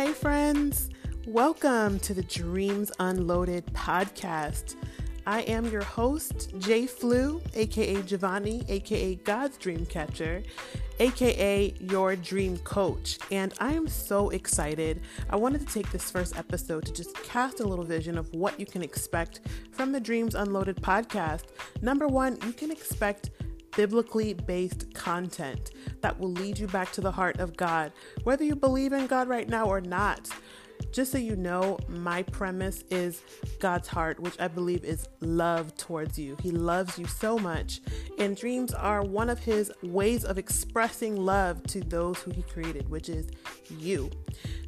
Hey, friends, welcome to the Dreams Unloaded podcast. I am your host, Jay Flew, aka Giovanni, aka God's Dream Catcher, aka your dream coach. And I am so excited. I wanted to take this first episode to just cast a little vision of what you can expect from the Dreams Unloaded podcast. Number one, you can expect biblically based content that will lead you back to the heart of God, whether you believe in God right now or not. Just so you know, my premise is God's heart, which I believe is love towards you. He loves you so much, and dreams are one of His ways of expressing love to those who He created, which is you.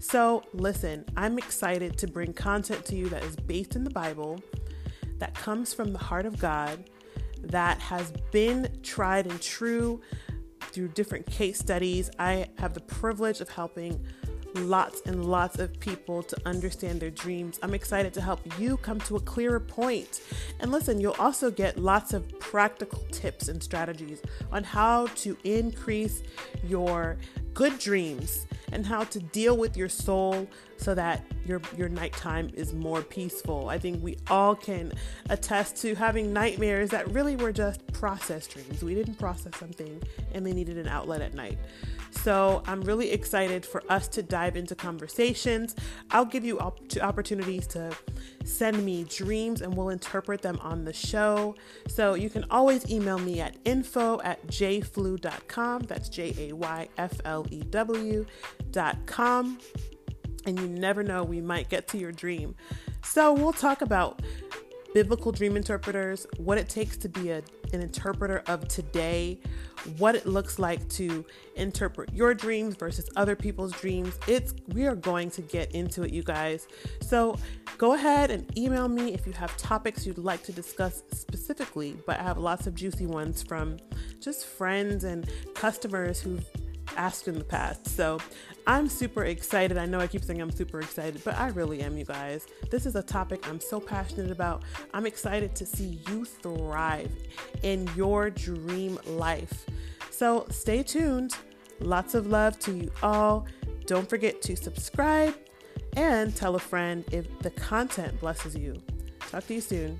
So, listen, I'm excited to bring content to you that is based in the Bible, that comes from the heart of God, that has been tried and true through different case studies. I have the privilege of helping lots and lots of people to understand their dreams. I'm excited to help you come to a clearer point. And listen, you'll also get lots of practical tips and strategies on how to increase your good dreams and how to deal with your soul so that your your nighttime is more peaceful. I think we all can attest to having nightmares that really were just process dreams. We didn't process something and they needed an outlet at night. So I'm really excited for us to dive into conversations. I'll give you op- opportunities to send me dreams and we'll interpret them on the show. So you can always email me at info at jayflew.com. That's J A Y F L E W.com. And you never know, we might get to your dream. So we'll talk about biblical dream interpreters, what it takes to be a, an interpreter of today, what it looks like to interpret your dreams versus other people's dreams. It's we are going to get into it, you guys. So go ahead and email me if you have topics you'd like to discuss specifically, but I have lots of juicy ones from just friends and customers who've asked in the past. So I'm super excited. I know I keep saying I'm super excited, but I really am, you guys. This is a topic I'm so passionate about. I'm excited to see you thrive in your dream life. So stay tuned. Lots of love to you all. Don't forget to subscribe and tell a friend if the content blesses you. Talk to you soon.